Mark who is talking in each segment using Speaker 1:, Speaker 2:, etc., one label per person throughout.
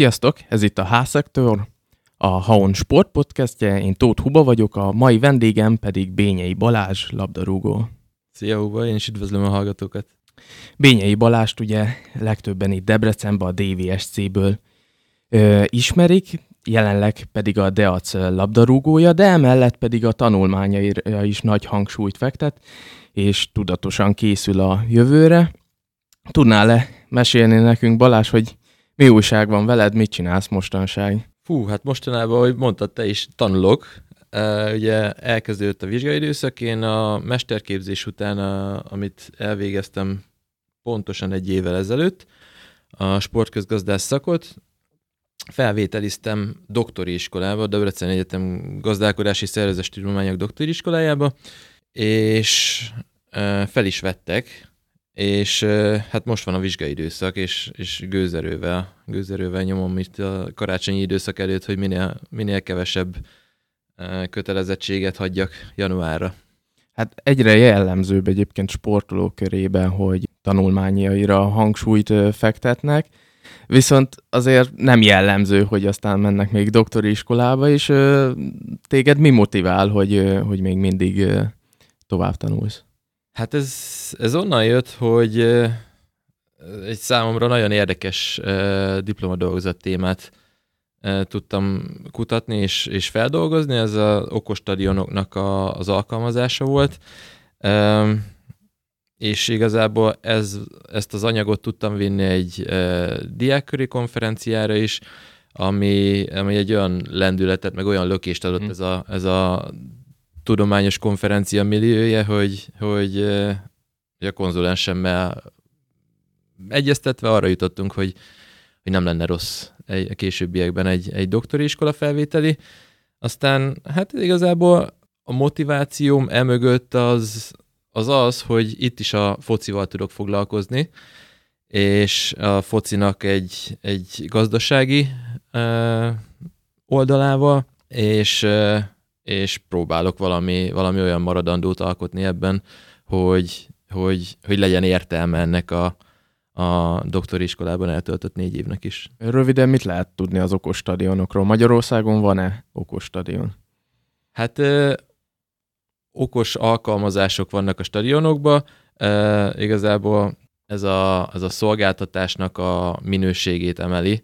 Speaker 1: Sziasztok, ez itt a H-szektor, a Haon Sport podcastje, én Tóth Huba vagyok, a mai vendégem pedig Bényei Balázs, labdarúgó.
Speaker 2: Szia Huba, én is üdvözlöm a hallgatókat.
Speaker 1: Bényei Balást ugye legtöbben itt Debrecenben a DVSC-ből ö, ismerik, jelenleg pedig a Deac labdarúgója, de emellett pedig a tanulmányaira is nagy hangsúlyt fektet, és tudatosan készül a jövőre. Tudnál-e mesélni nekünk, Balázs, hogy mi újság van veled, mit csinálsz mostanság?
Speaker 2: Fú, hát mostanában, ahogy mondtad, te is tanulok. Uh, ugye elkezdődött a vizsgai időszak, én a mesterképzés után, amit elvégeztem pontosan egy évvel ezelőtt, a sportközgazdász szakot, felvételiztem doktori iskolába, Debrecen Egyetem gazdálkodási szervezes tudományok doktori iskolájába, és fel is vettek, és hát most van a vizsgai időszak, és, és gőzerővel, gőzerővel nyomom itt a karácsonyi időszak előtt, hogy minél, minél kevesebb kötelezettséget hagyjak januárra.
Speaker 1: Hát egyre jellemzőbb egyébként sportoló körében, hogy tanulmányaira hangsúlyt fektetnek, viszont azért nem jellemző, hogy aztán mennek még doktori iskolába, és téged mi motivál, hogy, hogy még mindig tovább tanulsz?
Speaker 2: Hát ez, ez onnan jött, hogy egy számomra nagyon érdekes diplomadolgozat témát tudtam kutatni és, és feldolgozni, ez az okostadionoknak a, az alkalmazása volt, és igazából ez, ezt az anyagot tudtam vinni egy diákköri konferenciára is, ami, ami egy olyan lendületet, meg olyan lökést adott mm. ez, a, ez a tudományos konferencia milliója, hogy, hogy, a konzulensemmel egyeztetve arra jutottunk, hogy, hogy nem lenne rossz egy, a későbbiekben egy, egy doktori iskola felvételi. Aztán hát igazából a motivációm emögött az, az az, hogy itt is a focival tudok foglalkozni, és a focinak egy, egy gazdasági uh, oldalával, és uh, és próbálok valami, valami olyan maradandót alkotni ebben, hogy, hogy, hogy legyen értelme ennek a, a doktori iskolában eltöltött négy évnek is.
Speaker 1: Röviden mit lehet tudni az okos stadionokról? Magyarországon van-e okos stadion?
Speaker 2: Hát ö, okos alkalmazások vannak a stadionokban. Ö, igazából ez a, ez a szolgáltatásnak a minőségét emeli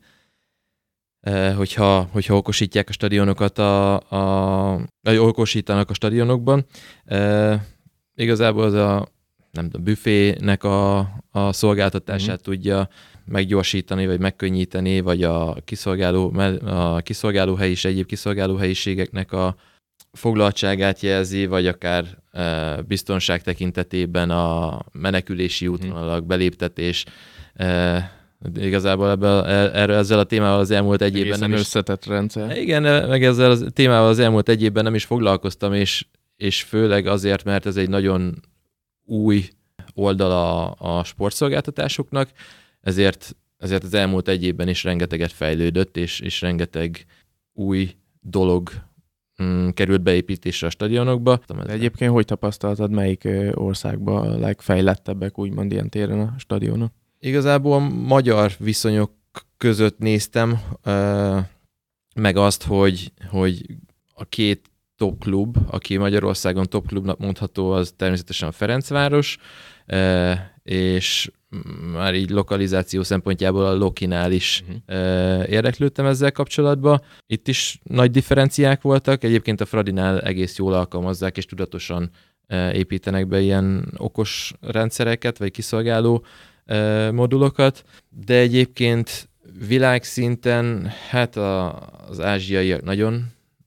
Speaker 2: hogyha, hogyha okosítják a stadionokat, a, a, vagy okosítanak a stadionokban. E, igazából az a, nem tudom, büfének a, a szolgáltatását mm. tudja meggyorsítani, vagy megkönnyíteni, vagy a kiszolgáló, a kiszolgáló hely és egyéb kiszolgáló helyiségeknek a foglaltságát jelzi, vagy akár e, biztonság tekintetében a menekülési mhm. útvonalak, beléptetés, e, Igazából ebben, erről ezzel a témával az elmúlt egy évben nem
Speaker 1: is... összetett rendszer.
Speaker 2: Igen, meg ezzel a témával az elmúlt egy évben nem is foglalkoztam, és, és főleg azért, mert ez egy nagyon új oldala a sportszolgáltatásoknak, ezért, ezért az elmúlt egy évben is rengeteget fejlődött, és, és rengeteg új dolog mm, került beépítésre a stadionokba.
Speaker 1: De egyébként hogy tapasztaltad, melyik országban a legfejlettebbek úgymond ilyen téren a stadionok?
Speaker 2: Igazából magyar viszonyok között néztem, meg azt, hogy, hogy a két top klub, aki Magyarországon top klubnak mondható, az természetesen a Ferencváros, és már így lokalizáció szempontjából a Lokinál is uh-huh. érdeklődtem ezzel kapcsolatban. Itt is nagy differenciák voltak, egyébként a Fradinál egész jól alkalmazzák, és tudatosan építenek be ilyen okos rendszereket, vagy kiszolgáló modulokat, de egyébként világszinten hát a, az ázsiaiak nagyon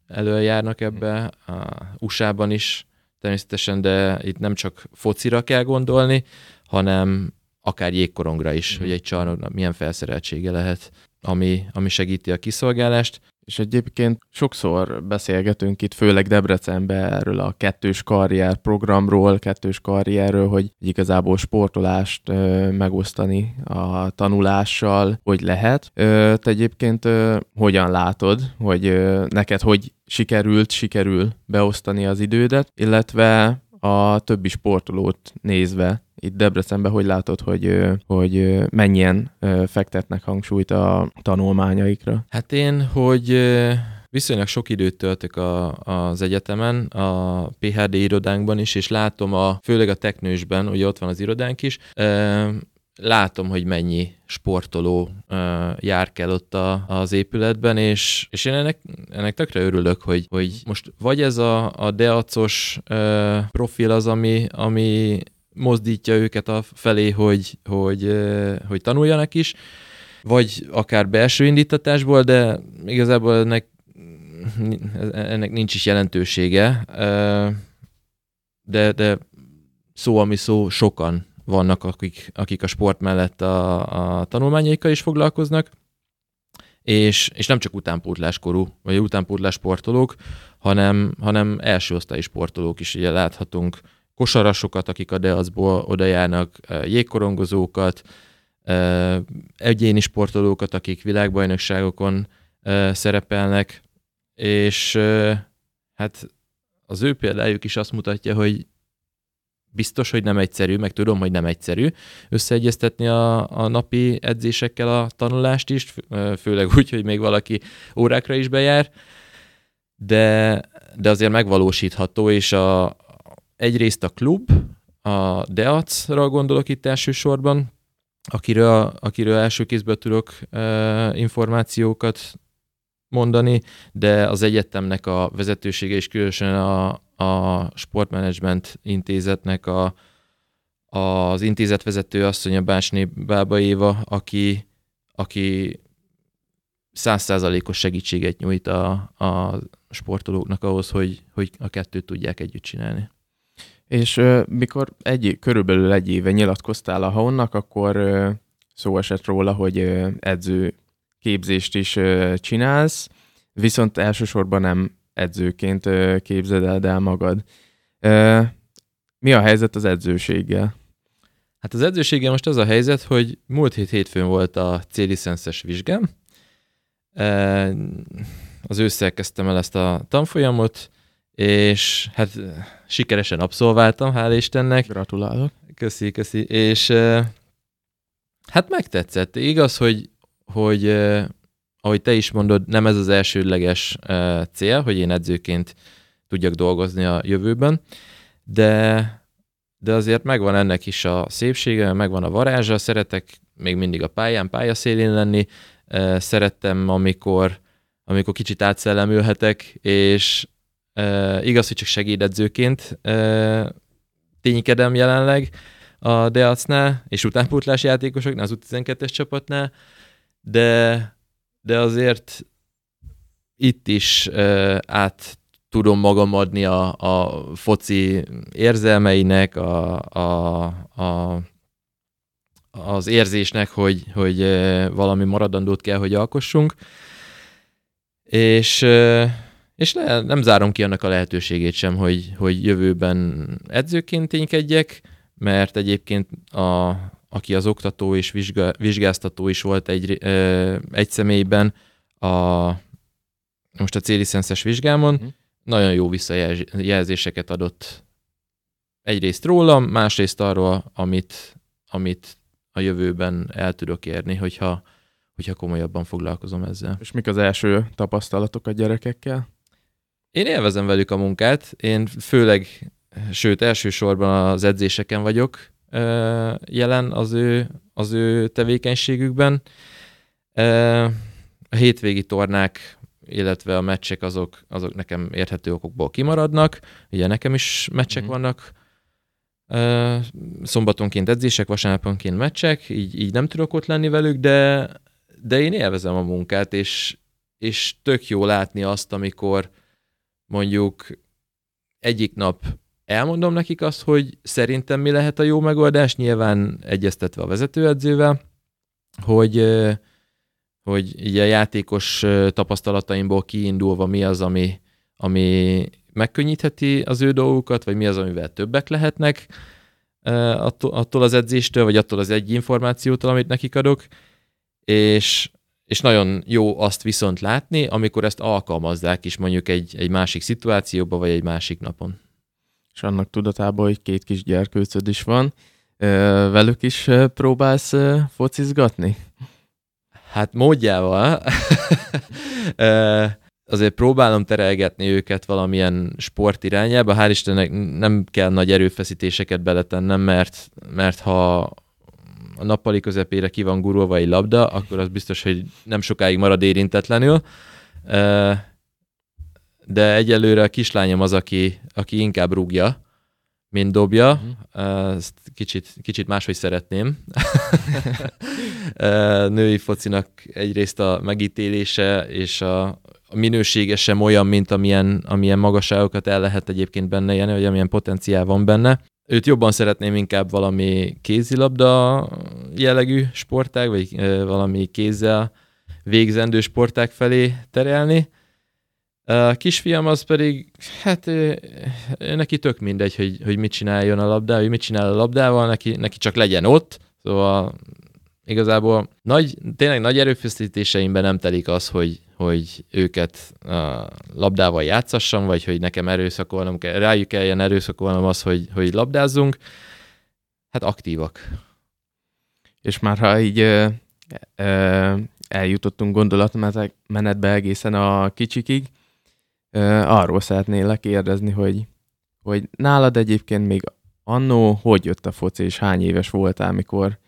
Speaker 2: előjárnak ebbe, a USA-ban is természetesen, de itt nem csak focira kell gondolni, hanem akár jégkorongra is, mm. hogy egy csarnoknak milyen felszereltsége lehet, ami, ami segíti a kiszolgálást.
Speaker 1: És egyébként sokszor beszélgetünk itt, főleg Debrecenben erről a kettős karrier programról, kettős karrierről, hogy igazából sportolást ö, megosztani a tanulással, hogy lehet. Ö, te egyébként ö, hogyan látod, hogy ö, neked hogy sikerült, sikerül beosztani az idődet, illetve a többi sportolót nézve, itt Debrecenben hogy látod, hogy, hogy mennyien fektetnek hangsúlyt a tanulmányaikra?
Speaker 2: Hát én, hogy viszonylag sok időt töltök a, az egyetemen, a PHD irodánkban is, és látom, a, főleg a teknősben, ugye ott van az irodánk is, látom, hogy mennyi sportoló uh, jár kell ott a, az épületben, és, és én ennek, ennek tökre örülök, hogy, hogy most vagy ez a, a deacos uh, profil az, ami, ami mozdítja őket a felé, hogy, hogy, uh, hogy tanuljanak is, vagy akár belső indítatásból, de igazából ennek, ennek nincs is jelentősége, de, de szó, ami szó, sokan vannak, akik, akik a sport mellett a, a tanulmányaikkal is foglalkoznak, és, és nem csak utánpótláskorú, vagy utánpótlás sportolók, hanem, hanem első osztályi sportolók is, ugye láthatunk kosarasokat, akik a deacból oda járnak, jégkorongozókat, egyéni sportolókat, akik világbajnokságokon szerepelnek, és hát az ő példájuk is azt mutatja, hogy biztos, hogy nem egyszerű, meg tudom, hogy nem egyszerű összeegyeztetni a, a napi edzésekkel a tanulást is, főleg úgy, hogy még valaki órákra is bejár, de, de azért megvalósítható, és a, egyrészt a klub, a Deacra gondolok itt elsősorban, akiről, akiről első kézből tudok e, információkat mondani, de az egyetemnek a vezetősége és különösen a, a sportmenedzsment intézetnek a, az intézetvezető asszonya Básné Bába Éva, aki, aki százszázalékos segítséget nyújt a, a sportolóknak ahhoz, hogy, hogy a kettőt tudják együtt csinálni.
Speaker 1: És mikor egy, körülbelül egy éve nyilatkoztál a honnak, akkor szó esett róla, hogy edző képzést is csinálsz, viszont elsősorban nem edzőként képzeld el magad. Mi a helyzet az edzőséggel?
Speaker 2: Hát az edzőséggel most az a helyzet, hogy múlt hét hétfőn volt a C-licenszes vizsgám. Az ősszel kezdtem el ezt a tanfolyamot, és hát sikeresen abszolváltam, hál' Istennek.
Speaker 1: Gratulálok.
Speaker 2: Köszi, köszi. És hát megtetszett. Igaz, hogy, hogy ahogy te is mondod, nem ez az elsődleges cél, hogy én edzőként tudjak dolgozni a jövőben, de, de azért megvan ennek is a szépsége, megvan a varázsa, szeretek még mindig a pályán, pályaszélén lenni, szerettem, amikor, amikor kicsit átszellemülhetek, és igaz, hogy csak segédedzőként ténykedem jelenleg a Deacnál, és utánpótlás játékosoknál, az U12-es csapatnál, de de azért itt is uh, át tudom magam adni a, a foci érzelmeinek, a, a, a, az érzésnek, hogy, hogy valami maradandót kell, hogy alkossunk. És, és le, nem zárom ki annak a lehetőségét sem, hogy, hogy jövőben edzőként ténykedjek, mert egyébként a, aki az oktató és vizsga, vizsgáztató is volt egy, egy személyben a, most a C-licenszes vizsgámon, uh-huh. nagyon jó visszajelzéseket adott egyrészt rólam, másrészt arról, amit, amit a jövőben el tudok érni, hogyha, hogyha komolyabban foglalkozom ezzel.
Speaker 1: És mik az első tapasztalatok a gyerekekkel?
Speaker 2: Én élvezem velük a munkát, én főleg, sőt elsősorban az edzéseken vagyok, jelen az ő, az ő tevékenységükben. A hétvégi tornák, illetve a meccsek azok, azok nekem érthető okokból kimaradnak. Ugye nekem is meccsek mm. vannak, szombatonként edzések, vasárnaponként meccsek, így, így nem tudok ott lenni velük, de, de én élvezem a munkát, és, és tök jó látni azt, amikor mondjuk egyik nap elmondom nekik azt, hogy szerintem mi lehet a jó megoldás, nyilván egyeztetve a vezetőedzővel, hogy, hogy így a játékos tapasztalataimból kiindulva mi az, ami, ami megkönnyítheti az ő dolgukat, vagy mi az, amivel többek lehetnek attól az edzéstől, vagy attól az egy információtól, amit nekik adok, és, és nagyon jó azt viszont látni, amikor ezt alkalmazzák is mondjuk egy, egy másik szituációba, vagy egy másik napon.
Speaker 1: És annak tudatában, hogy két kis gyerkőcöd is van. Velük is próbálsz focizgatni?
Speaker 2: Hát módjával. azért próbálom terelgetni őket valamilyen sport irányába. Hál' Istennek nem kell nagy erőfeszítéseket beletennem, mert, mert ha a nappali közepére ki van gurulva egy labda, akkor az biztos, hogy nem sokáig marad érintetlenül. De egyelőre a kislányom az, aki, aki inkább rúgja, mint dobja. Uh-huh. Ezt kicsit, kicsit máshogy szeretném. Női focinak egyrészt a megítélése és a, a minősége sem olyan, mint amilyen, amilyen magasságokat el lehet egyébként benne élni, vagy amilyen potenciál van benne. Őt jobban szeretném inkább valami kézilabda jellegű sportág, vagy valami kézzel végzendő sportág felé terelni. A kisfiam az pedig, hát neki tök mindegy, hogy, hogy mit csináljon a labdával, hogy mit csinál a labdával, neki, neki csak legyen ott, szóval igazából nagy, tényleg nagy erőfeszítéseimben nem telik az, hogy, hogy őket a labdával játszassam, vagy hogy nekem erőszakolnom kell, rájuk kelljen erőszakolnom az, hogy, hogy labdázzunk. Hát aktívak.
Speaker 1: És már ha így ö, ö, eljutottunk gondolatmenetbe egészen a kicsikig, arról szeretnélek kérdezni, hogy, hogy nálad egyébként még annó hogy jött a foci, és hány éves voltál, mikor,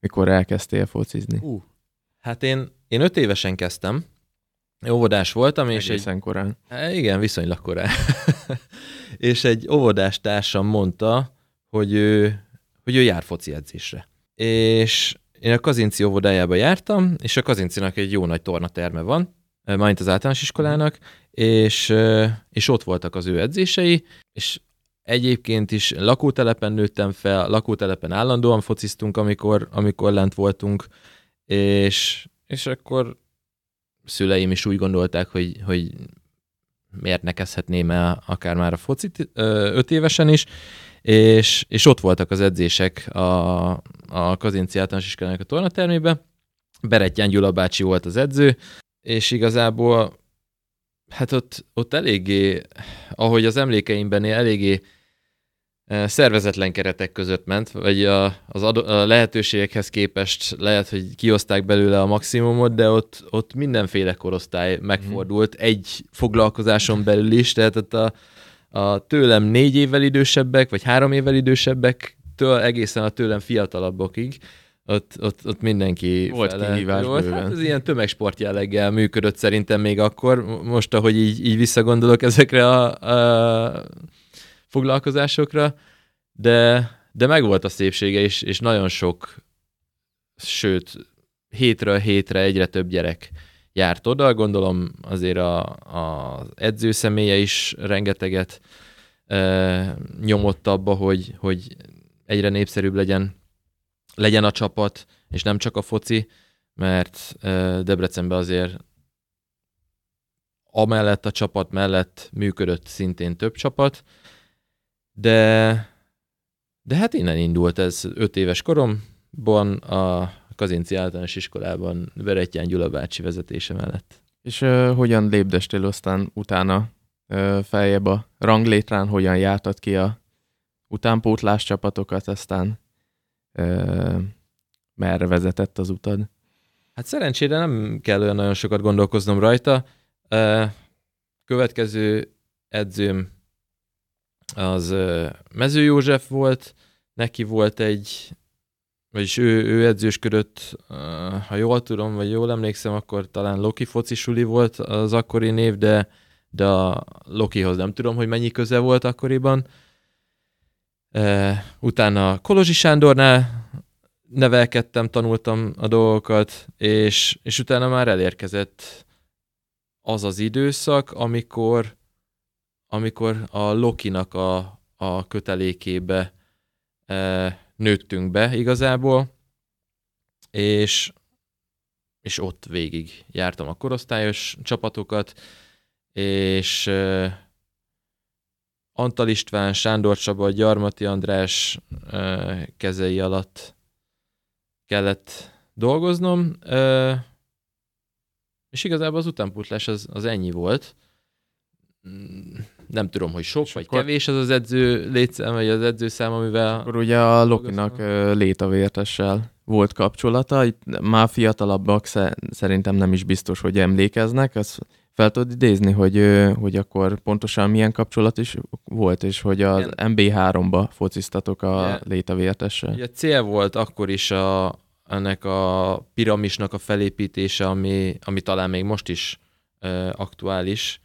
Speaker 1: mikor elkezdtél focizni?
Speaker 2: Uh, hát én, én öt évesen kezdtem, óvodás voltam, és
Speaker 1: Egészen egy... korán.
Speaker 2: Igen, viszonylag korán. és egy óvodás társam mondta, hogy ő, hogy ő jár foci edzésre. És én a Kazinci óvodájába jártam, és a Kazincinak egy jó nagy tornaterme van, majd az általános iskolának, és, és ott voltak az ő edzései, és egyébként is lakótelepen nőttem fel, lakótelepen állandóan fociztunk, amikor, amikor lent voltunk, és, és akkor szüleim is úgy gondolták, hogy, hogy miért ne kezdhetném el akár már a focit öt évesen is, és, és ott voltak az edzések a, a Kazinci általános iskolának a tornatermébe. Berettyán Gyula bácsi volt az edző, és igazából hát ott, ott eléggé, ahogy az emlékeimben eléggé szervezetlen keretek között ment, vagy a, az adó, a lehetőségekhez képest lehet, hogy kioszták belőle a maximumot, de ott, ott mindenféle korosztály megfordult, mm. egy foglalkozáson belül is, tehát ott a, a tőlem négy évvel idősebbek, vagy három évvel idősebbektől egészen a tőlem fiatalabbokig, ott, ott, ott mindenki
Speaker 1: volt fele, kihívás
Speaker 2: volt. Hát ez ilyen tömegsport jelleggel működött szerintem még akkor, most ahogy így, így visszagondolok ezekre a, a foglalkozásokra, de, de megvolt a szépsége, és, és nagyon sok, sőt, hétről hétre egyre több gyerek járt oda. Gondolom azért a, a edző személye is rengeteget e, nyomott abba, hogy, hogy egyre népszerűbb legyen, legyen a csapat, és nem csak a foci, mert Debrecenben azért amellett a csapat mellett működött szintén több csapat, de, de hát innen indult ez öt éves koromban a Kazinci általános iskolában Verettyán Gyula bácsi vezetése mellett.
Speaker 1: És uh, hogyan lépdestél aztán utána uh, feljebb a ranglétrán, hogyan jártad ki a utánpótlás csapatokat, aztán uh, merre vezetett az utad?
Speaker 2: Hát szerencsére nem kell olyan nagyon sokat gondolkoznom rajta. Következő edzőm az Mező József volt, neki volt egy, vagyis ő, ő edzősködött, ha jól tudom, vagy jól emlékszem, akkor talán Loki foci suli volt az akkori név, de, de a Lokihoz nem tudom, hogy mennyi köze volt akkoriban. Utána Kolozsi Sándornál nevelkedtem, tanultam a dolgokat, és, és utána már elérkezett az az időszak, amikor amikor a Lokinak a, a kötelékébe e, nőttünk be igazából, és, és ott végig jártam a korosztályos csapatokat, és e, Antal István, Sándor Csaba, Gyarmati András kezei alatt kellett dolgoznom, és igazából az utánpótlás az, az ennyi volt. Nem tudom, hogy sok vagy akkor... kevés az az edző létszám, vagy az edzőszám, amivel...
Speaker 1: Akkor ugye a Lokinak létavértessel volt kapcsolata, itt már fiatalabbak szerintem nem is biztos, hogy emlékeznek, azt fel tudod idézni, hogy, hogy akkor pontosan milyen kapcsolat is volt, és hogy az MB3-ba fociztatok a yeah. létavértessel?
Speaker 2: Ugye cél volt akkor is a, ennek a piramisnak a felépítése, ami, ami talán még most is uh, aktuális,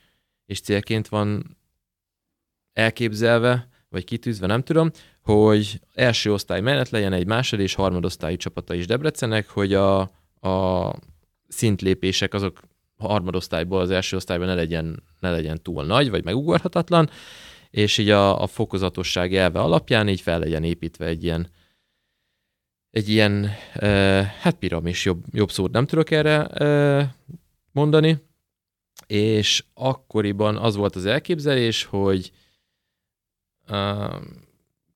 Speaker 2: és célként van elképzelve, vagy kitűzve, nem tudom, hogy első osztály mellett legyen egy másod és harmadosztályú csapata is Debrecennek, hogy a, a szintlépések azok harmadosztályból az első osztályban ne legyen, ne legyen túl nagy, vagy megugorhatatlan, és így a, a fokozatosság elve alapján így fel legyen építve egy ilyen, egy ilyen, e, hát piramis, jobb, jobb szót nem tudok erre e, mondani, és akkoriban az volt az elképzelés, hogy e,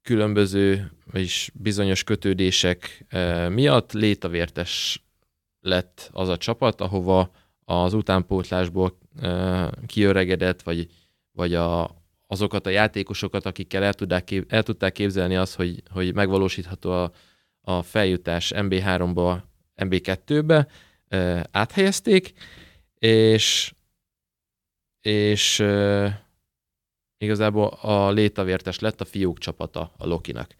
Speaker 2: különböző, vagyis bizonyos kötődések e, miatt létavértes lett az a csapat, ahova az utánpótlásból kiöregedett, vagy, vagy a, azokat a játékosokat, akikkel el, tudták, el tudták képzelni azt, hogy, hogy megvalósítható a, a feljutás MB3-ba, MB2-be, e, áthelyezték, és, és igazából a létavértes lett a fiúk csapata a Lokinak.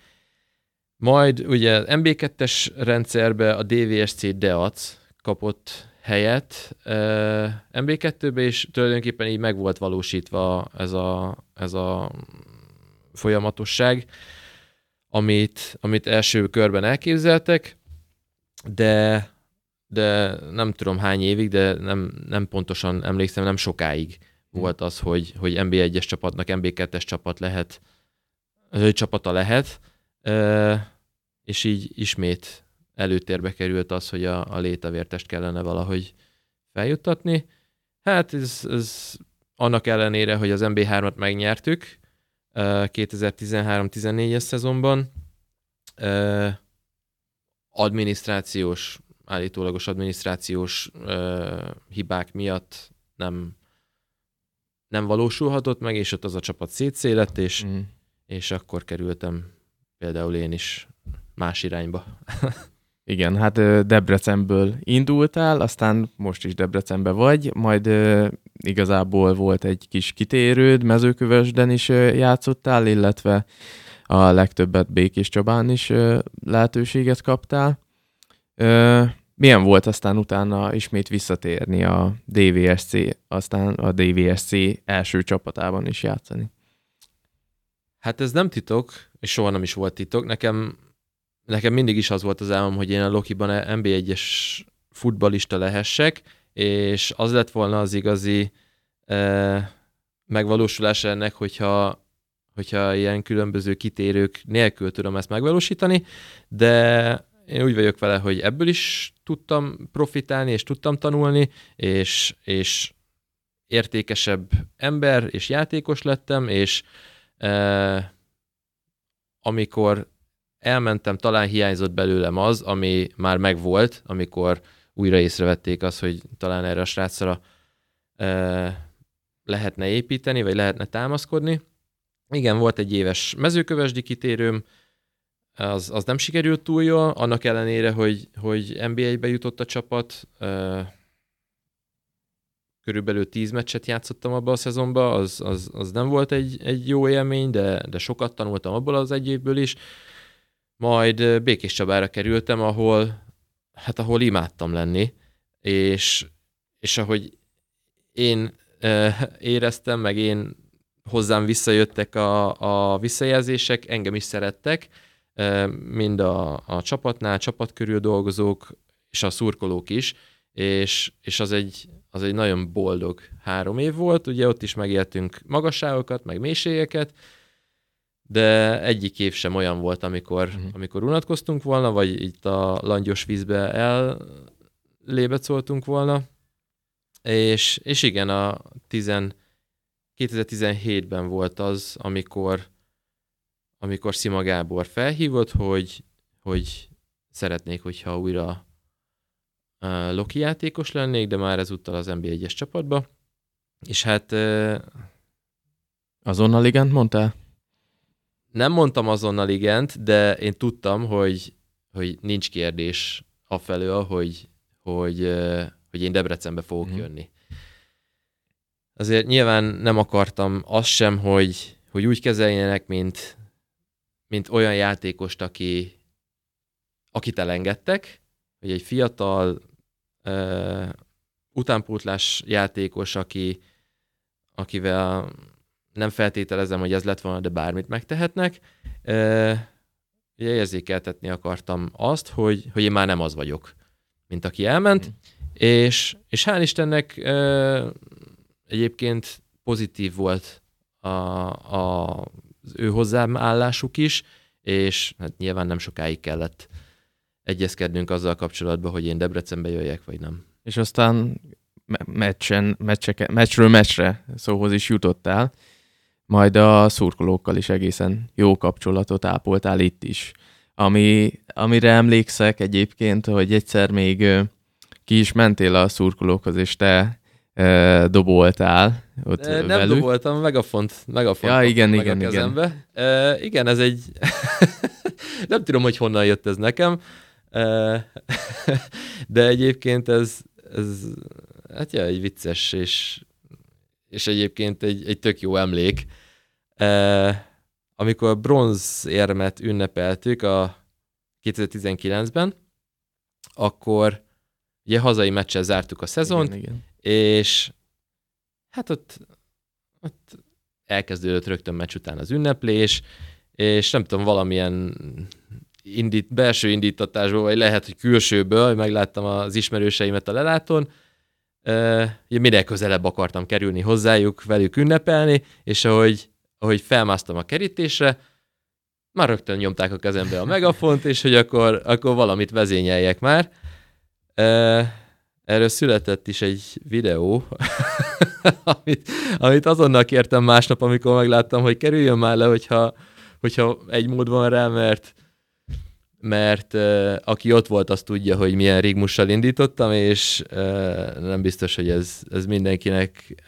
Speaker 2: Majd ugye MB2-es rendszerbe a DVSC Deac kapott helyet MB2-be, és tulajdonképpen így meg volt valósítva ez a, ez a folyamatosság, amit, amit első körben elképzeltek, de, de nem tudom hány évig, de nem, nem pontosan emlékszem, nem sokáig volt az, hogy, hogy MB1-es csapatnak MB2-es csapat lehet, ő csapata lehet, és így ismét előtérbe került az, hogy a, a létavértest kellene valahogy feljuttatni. Hát ez, ez annak ellenére, hogy az MB3-at megnyertük 2013-14-es szezonban, adminisztrációs, állítólagos adminisztrációs hibák miatt nem nem valósulhatott meg, és ott az a csapat szétszélett, és, mm. és akkor kerültem például én is más irányba.
Speaker 1: Igen, hát Debrecenből indultál, aztán most is Debrecenbe vagy, majd igazából volt egy kis kitérőd, mezőkövesden is játszottál, illetve a legtöbbet Békés Csabán is lehetőséget kaptál. Milyen volt aztán utána ismét visszatérni a DVSC, aztán a DVSC első csapatában is játszani?
Speaker 2: Hát ez nem titok, és soha nem is volt titok. Nekem, nekem mindig is az volt az álmom, hogy én a Lokiban NB1-es futbalista lehessek, és az lett volna az igazi e, megvalósulás ennek, hogyha, hogyha ilyen különböző kitérők nélkül tudom ezt megvalósítani, de én úgy vagyok vele, hogy ebből is tudtam profitálni, és tudtam tanulni, és, és értékesebb ember és játékos lettem, és e, amikor elmentem, talán hiányzott belőlem az, ami már megvolt, amikor újra észrevették azt, hogy talán erre a srácra e, lehetne építeni, vagy lehetne támaszkodni. Igen, volt egy éves mezőkövesdi kitérőm, az, az nem sikerült túl jól, annak ellenére, hogy, hogy NBA-be jutott a csapat, körülbelül 10 meccset játszottam abban a szezonban, az, az, az nem volt egy, egy jó élmény, de, de sokat tanultam abból az egy évből is. Majd Békés Csabára kerültem, ahol, hát ahol imádtam lenni, és, és ahogy én éreztem, meg én hozzám visszajöttek a, a visszajelzések, engem is szerettek, mind a, a csapatnál, csapat körül dolgozók, és a szurkolók is, és, és az, egy, az egy nagyon boldog három év volt, ugye ott is megéltünk magasságokat, meg mélységeket, de egyik év sem olyan volt, amikor, uh-huh. amikor unatkoztunk volna, vagy itt a langyos vízbe ellébecoltunk volna, és, és igen, a 10, 2017-ben volt az, amikor amikor Szima Gábor felhívott, hogy, hogy szeretnék, hogyha újra uh, Loki játékos lennék, de már ezúttal az NBA 1-es csapatba. És hát uh,
Speaker 1: Azonnal igent mondtál?
Speaker 2: Nem mondtam azonnal igent, de én tudtam, hogy, hogy nincs kérdés afelől, hogy, hogy, hogy én Debrecenbe fogok mm. jönni. Azért nyilván nem akartam azt sem, hogy, hogy úgy kezeljenek, mint, mint olyan játékost, aki, akit elengedtek, hogy egy fiatal uh, utánpótlás játékos, aki, akivel nem feltételezem, hogy ez lett volna, de bármit megtehetnek. Ugye érzékeltetni akartam azt, hogy, hogy én már nem az vagyok, mint aki elment, mm. és, és hál' Istennek egyébként pozitív volt a, a, az ő hozzáállásuk is, és hát nyilván nem sokáig kellett egyezkednünk azzal kapcsolatban, hogy én Debrecenbe jöjjek, vagy nem.
Speaker 1: És aztán meccsen, meccseke, meccsről meccsre szóhoz is jutottál, majd a szurkolókkal is egészen jó kapcsolatot ápoltál itt is. Ami, amire emlékszek egyébként, hogy egyszer még ki is mentél a szurkolókhoz, és te e, doboltál ott
Speaker 2: Nem
Speaker 1: velük.
Speaker 2: doboltam, megafont, megafont
Speaker 1: ja, igen,
Speaker 2: meg
Speaker 1: igen,
Speaker 2: a kezembe. Igen. E, igen, ez egy... nem tudom, hogy honnan jött ez nekem, e, de egyébként ez, ez hát ja, egy vicces, és, és egyébként egy, egy tök jó emlék. Amikor a bronzérmet ünnepeltük a 2019-ben, akkor ugye hazai meccsel zártuk a szezont, igen, igen. és hát ott, ott elkezdődött rögtön meccs után az ünneplés, és nem tudom, valamilyen indít, belső indítatásból, vagy lehet, hogy külsőből, megláttam az ismerőseimet a lelátón, uh, minél közelebb akartam kerülni hozzájuk, velük ünnepelni, és ahogy, ahogy felmásztam a kerítésre, már rögtön nyomták a kezembe a megafont, és hogy akkor, akkor valamit vezényeljek már. Erről született is egy videó, amit, amit azonnal kértem másnap, amikor megláttam, hogy kerüljön már le, hogyha, hogyha egy mód van rá, mert mert aki ott volt, az tudja, hogy milyen rigmussal indítottam, és nem biztos, hogy ez, ez mindenkinek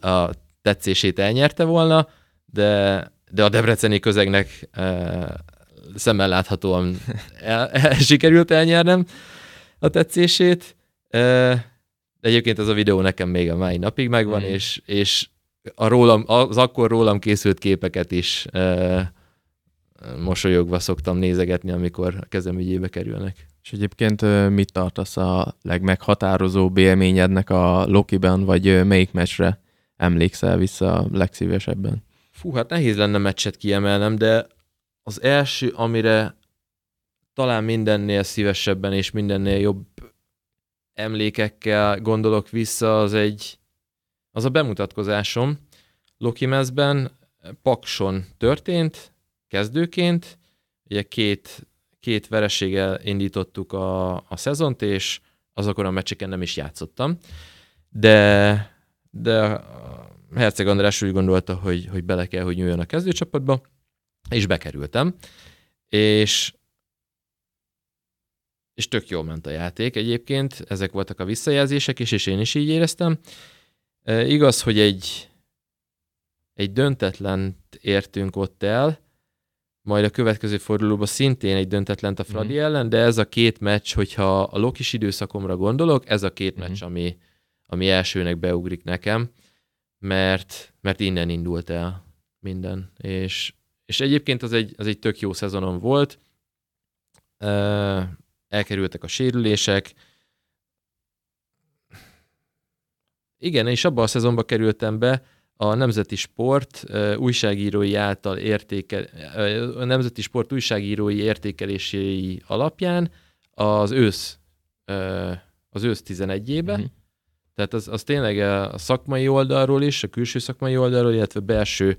Speaker 2: a tetszését elnyerte volna, de, de a debreceni közegnek uh, szemmel láthatóan el, el, sikerült elnyernem a tetszését. Uh, de egyébként ez a videó nekem még a mai napig megvan, mm. és, és a rólam, az akkor rólam készült képeket is uh, mosolyogva szoktam nézegetni, amikor a kezem ügyébe kerülnek.
Speaker 1: És egyébként mit tartasz a legmeghatározó élményednek a Lokiben, vagy melyik meccsre emlékszel vissza legszívesebben?
Speaker 2: Fú, hát nehéz lenne meccset kiemelnem, de az első, amire talán mindennél szívesebben és mindennél jobb emlékekkel gondolok vissza, az egy az a bemutatkozásom Loki Mezben Pakson történt, kezdőként. Ugye két, két vereséggel indítottuk a, a szezont, és azokon a meccseken nem is játszottam. De, de Herceg András úgy gondolta, hogy, hogy bele kell, hogy nyúljon a kezdőcsapatba, és bekerültem. És és tök jól ment a játék egyébként, ezek voltak a visszajelzések is, és én is így éreztem. E, igaz, hogy egy, egy döntetlen értünk ott el, majd a következő fordulóban szintén egy döntetlen a Fradi mm. ellen, de ez a két meccs, hogyha a Lokis időszakomra gondolok, ez a két mm. meccs, ami, ami elsőnek beugrik nekem, mert, mert innen indult el minden. És, és egyébként az egy, az egy tök jó szezonom volt, elkerültek a sérülések, igen, és abban a szezonban kerültem be, a Nemzeti Sport újságírói által értékel, a Nemzeti Sport újságírói értékelései alapján az ősz, az ősz 11-ébe, uh-huh. Tehát az, az tényleg a szakmai oldalról is, a külső szakmai oldalról, illetve belső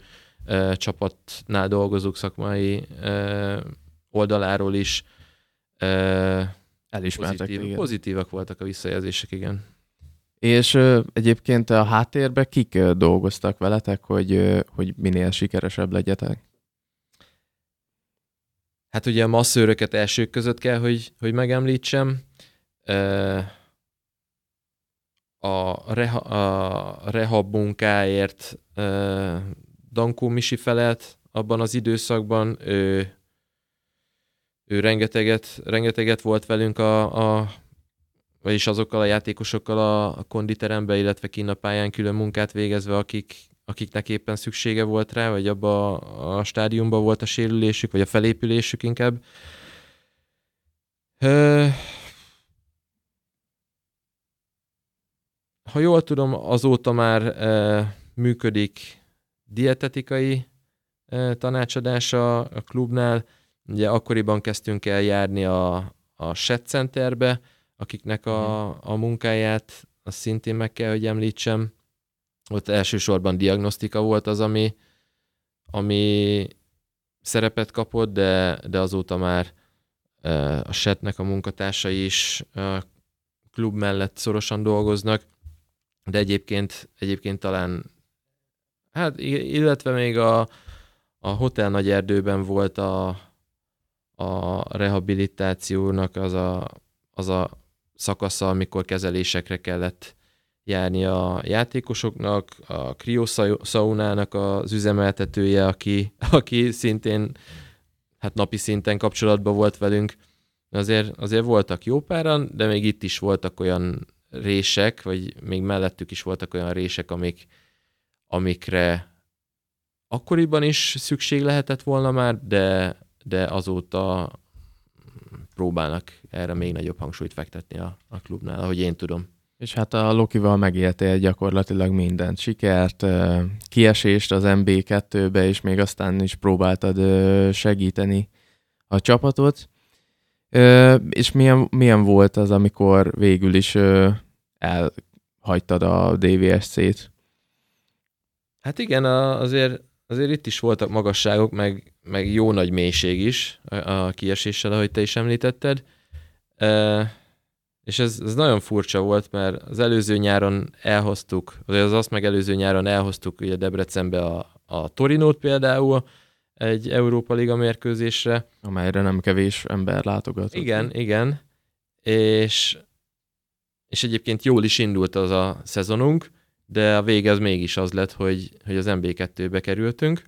Speaker 2: csapatnál dolgozók szakmai oldaláról is
Speaker 1: elismertek.
Speaker 2: Pozitív, pozitívak voltak a visszajelzések, igen.
Speaker 1: És ö, egyébként a háttérben kik ö, dolgoztak veletek, hogy, ö, hogy minél sikeresebb legyetek?
Speaker 2: Hát ugye a masszőröket elsők között kell, hogy, hogy megemlítsem. A, reha, a rehab munkáért Dankó Misi felett abban az időszakban. Ő, ő rengeteget, rengeteget volt velünk a, a vagyis azokkal a játékosokkal a, a konditerembe, illetve kínapályán külön munkát végezve, akik, akiknek éppen szüksége volt rá, vagy abba a, a stádiumban volt a sérülésük, vagy a felépülésük inkább. Ha jól tudom, azóta már működik dietetikai tanácsadása a klubnál. Ugye akkoriban kezdtünk el járni a, a Shed Centerbe, akiknek a, a munkáját azt szintén meg kell, hogy említsem. Ott elsősorban diagnosztika volt az, ami, ami szerepet kapott, de, de azóta már a SET-nek a munkatársai is a klub mellett szorosan dolgoznak, de egyébként, egyébként talán, hát illetve még a, a Hotel Nagy Erdőben volt a, a rehabilitációnak az a, az a szakasza, amikor kezelésekre kellett járni a játékosoknak, a kriószaunának az üzemeltetője, aki, aki szintén hát napi szinten kapcsolatban volt velünk. Azért, azért voltak jó páran, de még itt is voltak olyan rések, vagy még mellettük is voltak olyan rések, amik, amikre akkoriban is szükség lehetett volna már, de, de azóta próbálnak erre még nagyobb hangsúlyt fektetni a, a klubnál, ahogy én tudom.
Speaker 1: És hát a Lokival megéltél gyakorlatilag mindent. Sikert, kiesést az MB2-be, és még aztán is próbáltad segíteni a csapatot. És milyen, milyen volt az, amikor végül is elhagytad a DVSC-t?
Speaker 2: Hát igen, azért, azért itt is voltak magasságok, meg, meg jó nagy mélység is a, kieséssel, ahogy te is említetted. És ez, ez nagyon furcsa volt, mert az előző nyáron elhoztuk, vagy az azt meg előző nyáron elhoztuk ugye Debrecenbe a, a Torinót például, egy Európa Liga mérkőzésre.
Speaker 1: Amelyre nem kevés ember látogatott.
Speaker 2: Igen, igen. És, és egyébként jól is indult az a szezonunk, de a vége az mégis az lett, hogy, hogy az MB2-be kerültünk.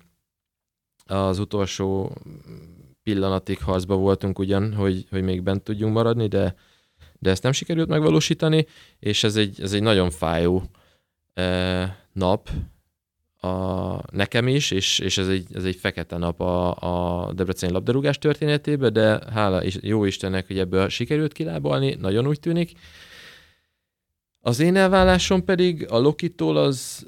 Speaker 2: Az utolsó pillanatig harcba voltunk ugyan, hogy, hogy még bent tudjunk maradni, de de ezt nem sikerült megvalósítani, és ez egy, ez egy nagyon fájó e, nap a, nekem is, és, és ez, egy, ez egy fekete nap a, a Debreceni labdarúgás történetében, de hála és jó Istennek, hogy ebből sikerült kilábalni, nagyon úgy tűnik. Az én elvállásom pedig a Lokitól az,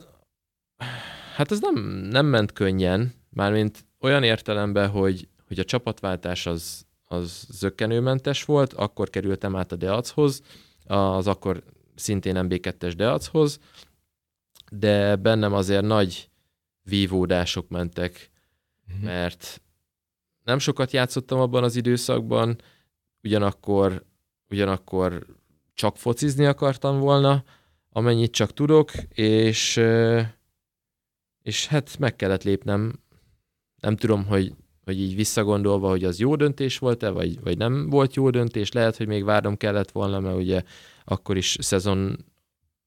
Speaker 2: hát ez nem, nem ment könnyen, mármint olyan értelemben, hogy, hogy a csapatváltás az, az zöggenőmentes volt, akkor kerültem át a Deachoz, az akkor szintén MB2-es Deachoz, de bennem azért nagy vívódások mentek, uh-huh. mert nem sokat játszottam abban az időszakban, ugyanakkor, ugyanakkor csak focizni akartam volna, amennyit csak tudok, és, és hát meg kellett lépnem. Nem tudom, hogy hogy így visszagondolva, hogy az jó döntés volt-e, vagy, vagy nem volt jó döntés, lehet, hogy még várnom kellett volna, mert ugye akkor is szezon,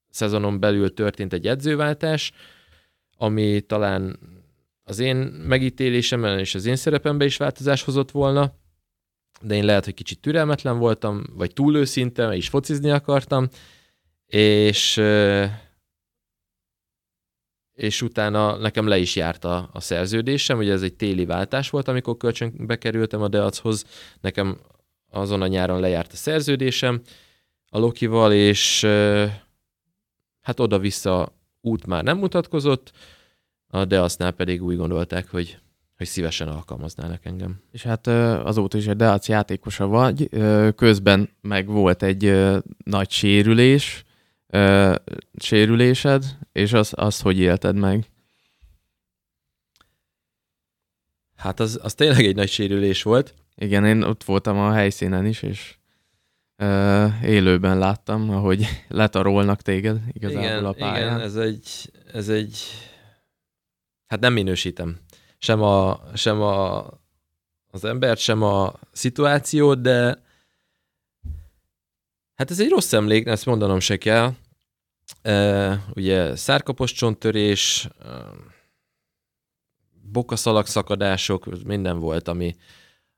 Speaker 2: szezonon belül történt egy edzőváltás, ami talán az én megítélésemben és az én szerepemben is változás hozott volna, de én lehet, hogy kicsit türelmetlen voltam, vagy túl őszinte, és focizni akartam, és és utána nekem le is járt a, a szerződésem, ugye ez egy téli váltás volt, amikor kölcsönbe kerültem a Deachoz, nekem azon a nyáron lejárt a szerződésem a Lokival, és hát oda-vissza út már nem mutatkozott, a Deacnál pedig úgy gondolták, hogy hogy szívesen alkalmaznának engem.
Speaker 1: És hát azóta is egy Deac játékosa vagy, közben meg volt egy nagy sérülés, sérülésed, és az, azt hogy élted meg?
Speaker 2: Hát az, az tényleg egy nagy sérülés volt.
Speaker 1: Igen, én ott voltam a helyszínen is, és élőben láttam, ahogy letarolnak téged igazából
Speaker 2: igen,
Speaker 1: a pályán.
Speaker 2: Igen, ez egy, ez egy, hát nem minősítem sem, a, sem a, az embert, sem a szituációt, de Hát ez egy rossz emlék, ezt mondanom se kell. Uh, ugye szárkapos csonttörés, bokaszalag szakadások, minden volt, ami,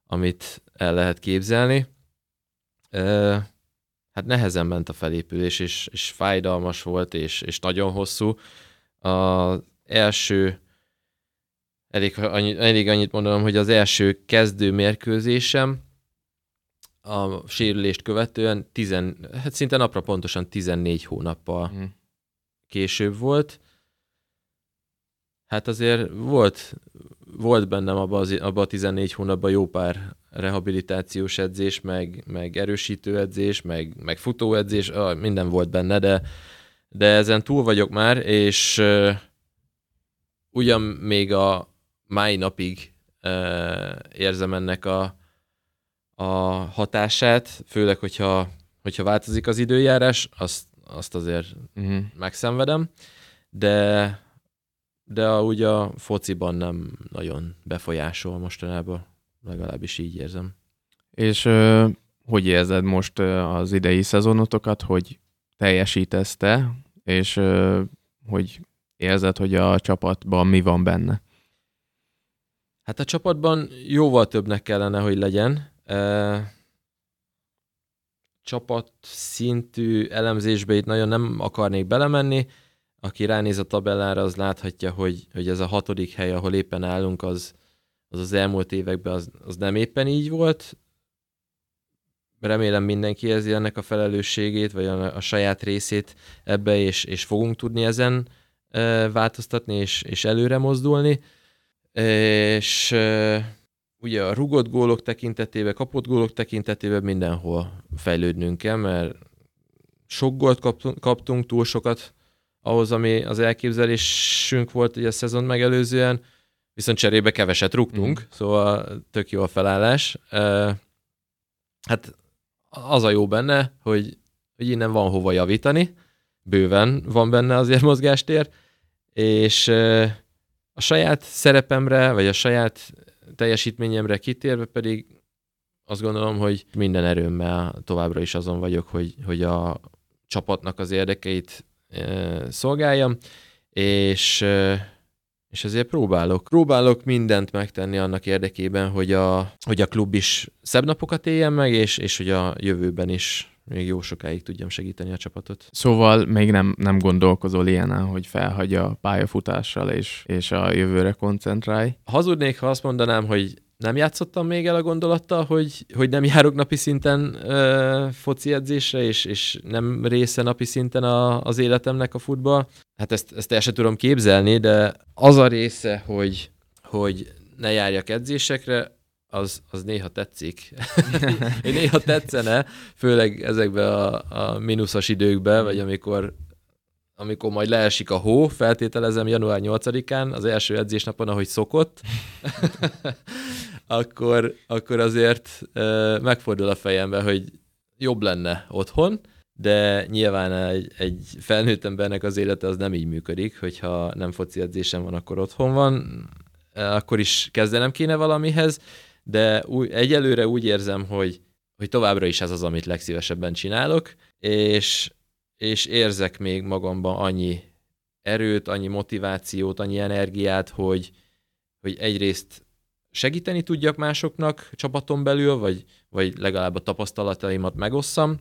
Speaker 2: amit el lehet képzelni. Hát nehezen ment a felépülés, és, és fájdalmas volt, és, és nagyon hosszú. Az első, elég, annyi, elég annyit mondanom, hogy az első kezdő mérkőzésem a sérülést követően tizen, hát szinte napra pontosan 14 hónappal mm. később volt. Hát azért volt, volt bennem abban az, abba a 14 hónapban jó pár rehabilitációs edzés, meg, meg erősítő edzés, meg, meg futóedzés, minden volt benne, de, de ezen túl vagyok már, és uh, ugyan még a mai napig uh, érzem ennek a, a hatását, főleg, hogyha, hogyha változik az időjárás, azt, azt azért uh-huh. megszenvedem, de de a, ugye a fociban nem nagyon befolyásol mostanában, legalábbis így érzem.
Speaker 1: És hogy érzed most az idei szezonotokat, hogy teljesítesz te, és hogy érzed, hogy a csapatban mi van benne?
Speaker 2: Hát a csapatban jóval többnek kellene, hogy legyen. E, csapat szintű elemzésbe itt nagyon nem akarnék belemenni, aki ránéz a tabellára, az láthatja, hogy, hogy ez a hatodik hely, ahol éppen állunk, az az, az elmúlt években az, az nem éppen így volt. Remélem mindenki érzi ennek a felelősségét, vagy a, a saját részét ebbe, és, és fogunk tudni ezen e, változtatni, és, és előre mozdulni. És e, ugye a rugott gólok tekintetében, kapott gólok tekintetében mindenhol fejlődnünk kell, mert sok gólt kaptunk, kaptunk túl sokat ahhoz, ami az elképzelésünk volt ugye a szezon megelőzően, viszont cserébe keveset rúgtunk, mm. szóval tök jó a felállás. Hát az a jó benne, hogy, hogy innen van hova javítani, bőven van benne azért mozgástér, és a saját szerepemre, vagy a saját teljesítményemre kitérve pedig azt gondolom, hogy minden erőmmel továbbra is azon vagyok, hogy, hogy a csapatnak az érdekeit szolgáljam, és, és ezért próbálok. Próbálok mindent megtenni annak érdekében, hogy a, hogy a klub is szebb napokat éljen meg, és, és hogy a jövőben is még jó sokáig tudjam segíteni a csapatot.
Speaker 1: Szóval még nem, nem gondolkozol ilyen, hogy felhagy a pályafutással, és, és a jövőre koncentrálj?
Speaker 2: Hazudnék, ha azt mondanám, hogy nem játszottam még el a gondolattal, hogy, hogy nem járok napi szinten ö, foci edzésre, és, és nem része napi szinten a, az életemnek a futball. Hát ezt, ezt el sem tudom képzelni, de az a része, hogy, hogy ne járjak edzésekre, az, az néha tetszik. néha tetszene, főleg ezekben a, a mínuszos időkben, vagy amikor amikor majd leesik a hó, feltételezem január 8-án, az első edzésnapon, ahogy szokott, akkor, akkor azért megfordul a fejembe, hogy jobb lenne otthon, de nyilván egy, egy felnőtt embernek az élete az nem így működik, hogyha nem foci edzésem van, akkor otthon van, akkor is kezdenem kéne valamihez, de új, egyelőre úgy érzem, hogy, hogy továbbra is ez az, amit legszívesebben csinálok, és, és érzek még magamban annyi erőt, annyi motivációt, annyi energiát, hogy, hogy egyrészt segíteni tudjak másoknak csapaton belül, vagy, vagy legalább a tapasztalataimat megosszam,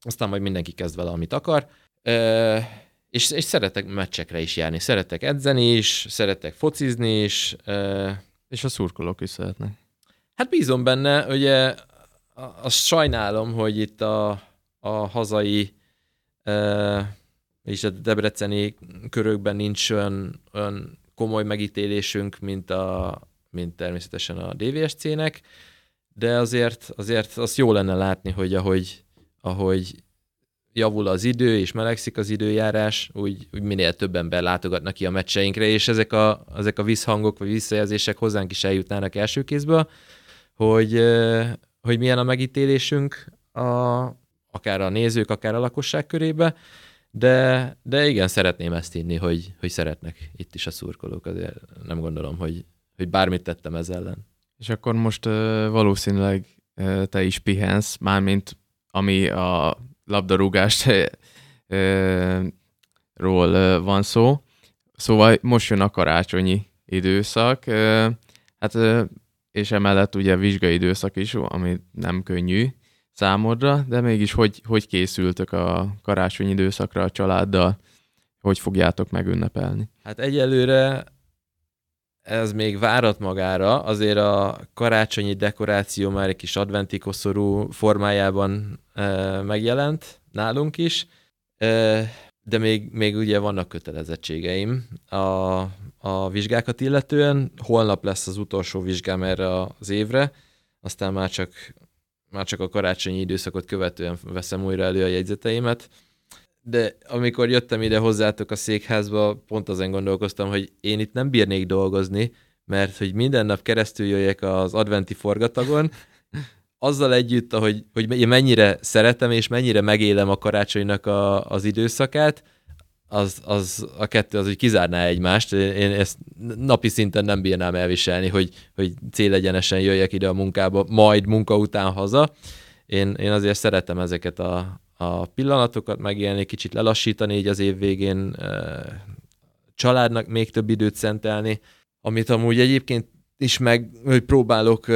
Speaker 2: aztán majd mindenki kezd vele, amit akar. E, és, és szeretek meccsekre is járni, szeretek edzeni is, szeretek focizni is. E,
Speaker 1: és a szurkolók is szeretnek.
Speaker 2: Hát bízom benne, ugye azt sajnálom, hogy itt a, a hazai e, és a debreceni körökben nincs olyan, olyan komoly megítélésünk, mint a, mint természetesen a DVSC-nek, de azért, azért azt jó lenne látni, hogy ahogy, ahogy javul az idő, és melegszik az időjárás, úgy, úgy minél több ember látogatnak ki a meccseinkre, és ezek a, ezek a visszhangok vagy visszajelzések hozzánk is eljutnának első kézből, hogy, hogy milyen a megítélésünk a, akár a nézők, akár a lakosság körébe, de, de igen, szeretném ezt inni, hogy, hogy szeretnek itt is a szurkolók, azért nem gondolom, hogy, hogy bármit tettem ez ellen.
Speaker 1: És akkor most valószínűleg te is pihensz, mármint ami a labdarúgást ról van szó. Szóval most jön a karácsonyi időszak, hát és emellett ugye vizsgai időszak is, ami nem könnyű számodra, de mégis hogy, hogy készültök a karácsonyi időszakra a családdal, hogy fogjátok megünnepelni?
Speaker 2: Hát egyelőre ez még várat magára, azért a karácsonyi dekoráció már egy kis adventi koszorú formájában e, megjelent nálunk is, e, de még, még ugye vannak kötelezettségeim a, a vizsgákat illetően. Holnap lesz az utolsó vizsgám erre az évre, aztán már csak, már csak a karácsonyi időszakot követően veszem újra elő a jegyzeteimet. De amikor jöttem ide hozzátok a székházba, pont azon gondolkoztam, hogy én itt nem bírnék dolgozni, mert hogy minden nap keresztül jöjjek az adventi forgatagon, azzal együtt, hogy, hogy én mennyire szeretem és mennyire megélem a karácsonynak a, az időszakát, az, az a kettő az, hogy kizárná egymást. Én ezt napi szinten nem bírnám elviselni, hogy, hogy célegyenesen jöjjek ide a munkába, majd munka után haza. Én, én azért szeretem ezeket a, a pillanatokat megélni, kicsit lelassítani így az év végén, családnak még több időt szentelni, amit amúgy egyébként is meg, hogy próbálok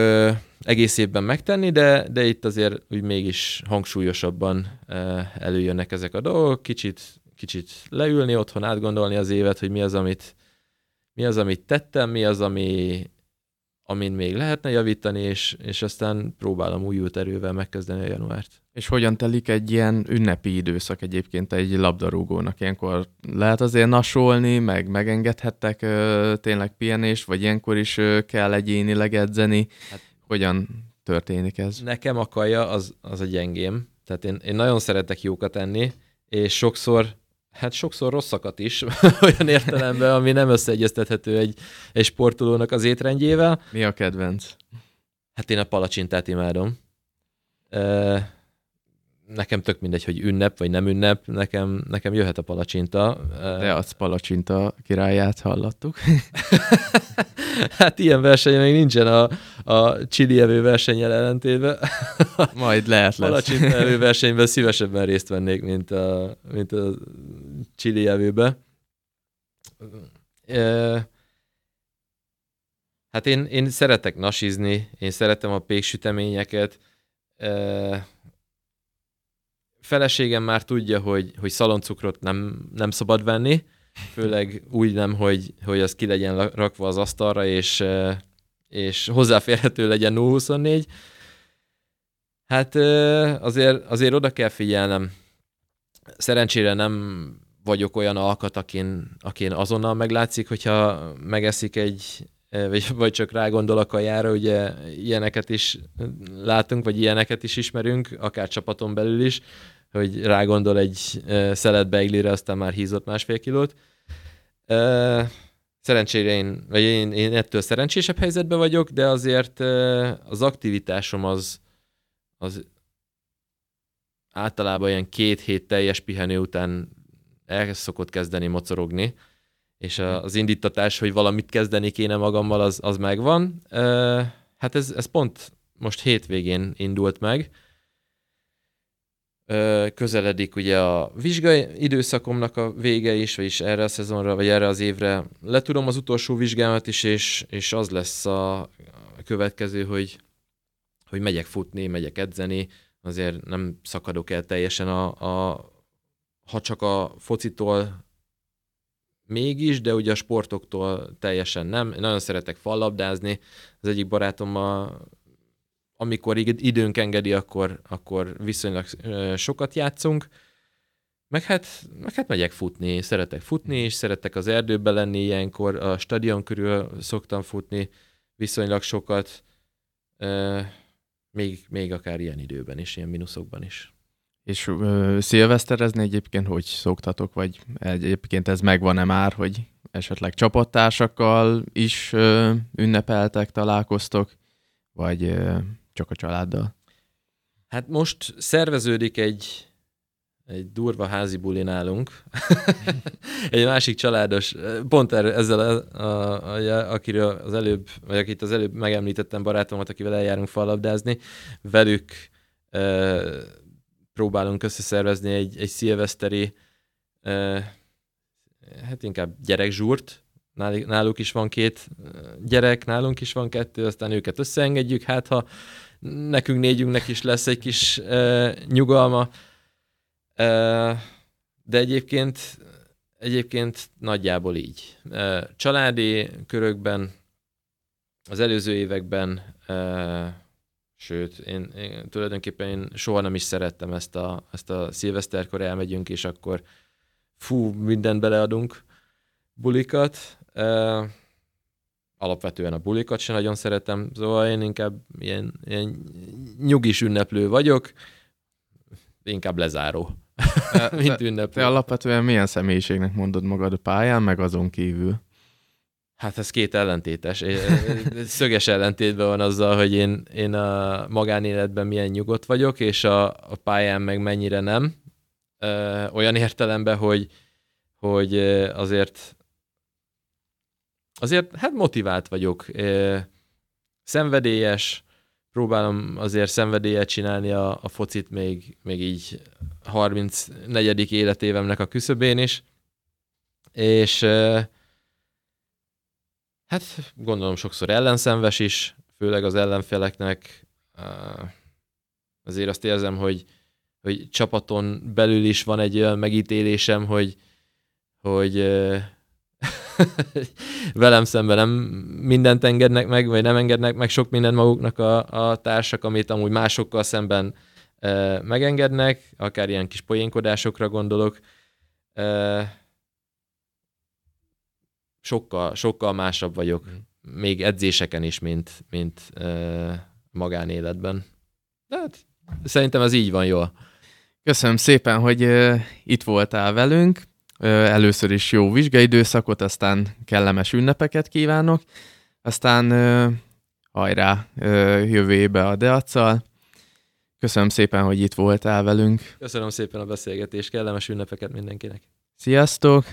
Speaker 2: egész évben megtenni, de, de itt azért úgy mégis hangsúlyosabban előjönnek ezek a dolgok, kicsit, kicsit leülni otthon, átgondolni az évet, hogy mi az, amit, mi az, amit tettem, mi az, ami, amin még lehetne javítani, és, és aztán próbálom újult erővel megkezdeni a januárt.
Speaker 1: És hogyan telik egy ilyen ünnepi időszak egyébként egy labdarúgónak? Ilyenkor lehet azért nasolni, meg megengedhettek ö, tényleg pihenést, vagy ilyenkor is ö, kell egyénileg edzeni? Hát, hogyan történik ez?
Speaker 2: Nekem a kaja az, az a gyengém. Tehát én, én nagyon szeretek jókat enni, és sokszor hát sokszor rosszakat is, olyan értelemben, ami nem összeegyeztethető egy, egy sportolónak az étrendjével.
Speaker 1: Mi a kedvenc?
Speaker 2: Hát én a palacsintát imádom. E, nekem tök mindegy, hogy ünnep vagy nem ünnep, nekem, nekem jöhet a palacsinta.
Speaker 1: De az palacsinta királyát hallottuk.
Speaker 2: hát ilyen verseny még nincsen a, a Chili evő versenyel ellentétben.
Speaker 1: Majd lehet lesz.
Speaker 2: Palacsinta evő versenyben szívesebben részt vennék, mint a, mint a Chili evőbe. Hát én, én szeretek nasizni, én szeretem a péksüteményeket, feleségem már tudja, hogy, hogy szaloncukrot nem, nem szabad venni, főleg úgy nem, hogy, hogy az ki legyen rakva az asztalra, és, és hozzáférhető legyen 024. Hát azért, azért oda kell figyelnem. Szerencsére nem vagyok olyan alkat, akin, akin azonnal meglátszik, hogyha megeszik egy, vagy, vagy csak rágondol a kajára, ugye ilyeneket is látunk, vagy ilyeneket is ismerünk, akár csapaton belül is, hogy rágondol egy szelet beiglire, aztán már hízott másfél kilót. Szerencsére én, vagy én, én ettől szerencsésebb helyzetben vagyok, de azért az aktivitásom az, az általában ilyen két hét teljes pihenő után el szokott kezdeni mocorogni, és az indítatás, hogy valamit kezdeni kéne magammal, az, az megvan. Hát ez, ez pont most hétvégén indult meg, közeledik ugye a vizsgai időszakomnak a vége is, vagyis erre a szezonra, vagy erre az évre. Letudom az utolsó vizsgámat is, és, és az lesz a következő, hogy, hogy megyek futni, megyek edzeni, azért nem szakadok el teljesen a, a ha csak a focitól mégis, de ugye a sportoktól teljesen nem. Én nagyon szeretek fallabdázni, az egyik barátommal amikor időnk engedi, akkor, akkor viszonylag sokat játszunk. Meg hát, meg hát megyek futni, szeretek futni, és szeretek az erdőben lenni ilyenkor, a stadion körül szoktam futni viszonylag sokat, még, még akár ilyen időben is, ilyen mínuszokban is.
Speaker 1: És ö, szilveszterezni egyébként hogy szoktatok, vagy egyébként ez megvan-e már, hogy esetleg csapattársakkal is ö, ünnepeltek, találkoztok, vagy ö, csak a családdal?
Speaker 2: Hát most szerveződik egy, egy durva házi buli nálunk. egy másik családos, pont erről, ezzel, a, a, a, akiről az előbb, vagy akit az előbb megemlítettem barátomat, akivel eljárunk fallabdázni, velük e, próbálunk összeszervezni egy, egy szilveszteri e, hát inkább gyerekzsúrt, náluk is van két gyerek, nálunk is van kettő, aztán őket összeengedjük, hát ha nekünk négyünknek is lesz egy kis uh, nyugalma. Uh, de egyébként, egyébként nagyjából így. Uh, családi körökben az előző években, uh, sőt, én, én tulajdonképpen én soha nem is szerettem ezt a, ezt a szilveszterkor elmegyünk, és akkor fú, mindent beleadunk bulikat. Uh, alapvetően a bulikat sem nagyon szeretem, szóval én inkább ilyen, ilyen nyugis ünneplő vagyok, inkább lezáró,
Speaker 1: te, mint ünneplő. Te alapvetően milyen személyiségnek mondod magad a pályán, meg azon kívül?
Speaker 2: Hát ez két ellentétes. Szöges ellentétben van azzal, hogy én, én a magánéletben milyen nyugodt vagyok, és a, a pályán meg mennyire nem. Ö, olyan értelemben, hogy, hogy azért azért hát motivált vagyok. Szenvedélyes, próbálom azért szenvedélyet csinálni a, a focit még, még így 34. életévemnek a küszöbén is. És hát gondolom sokszor ellenszenves is, főleg az ellenfeleknek. Azért azt érzem, hogy, hogy csapaton belül is van egy olyan megítélésem, hogy, hogy velem szemben nem mindent engednek meg, vagy nem engednek meg sok mindent maguknak a, a társak, amit amúgy másokkal szemben e, megengednek, akár ilyen kis poénkodásokra gondolok. E, sokkal, sokkal másabb vagyok, mm. még edzéseken is, mint, mint e, magánéletben. De hát, szerintem ez így van jól.
Speaker 1: Köszönöm szépen, hogy uh, itt voltál velünk. Először is jó vizsgaidőszakot, aztán kellemes ünnepeket kívánok, aztán hajrá jövő évbe a Deacsal. Köszönöm szépen, hogy itt voltál velünk.
Speaker 2: Köszönöm szépen a beszélgetést, kellemes ünnepeket mindenkinek.
Speaker 1: Sziasztok!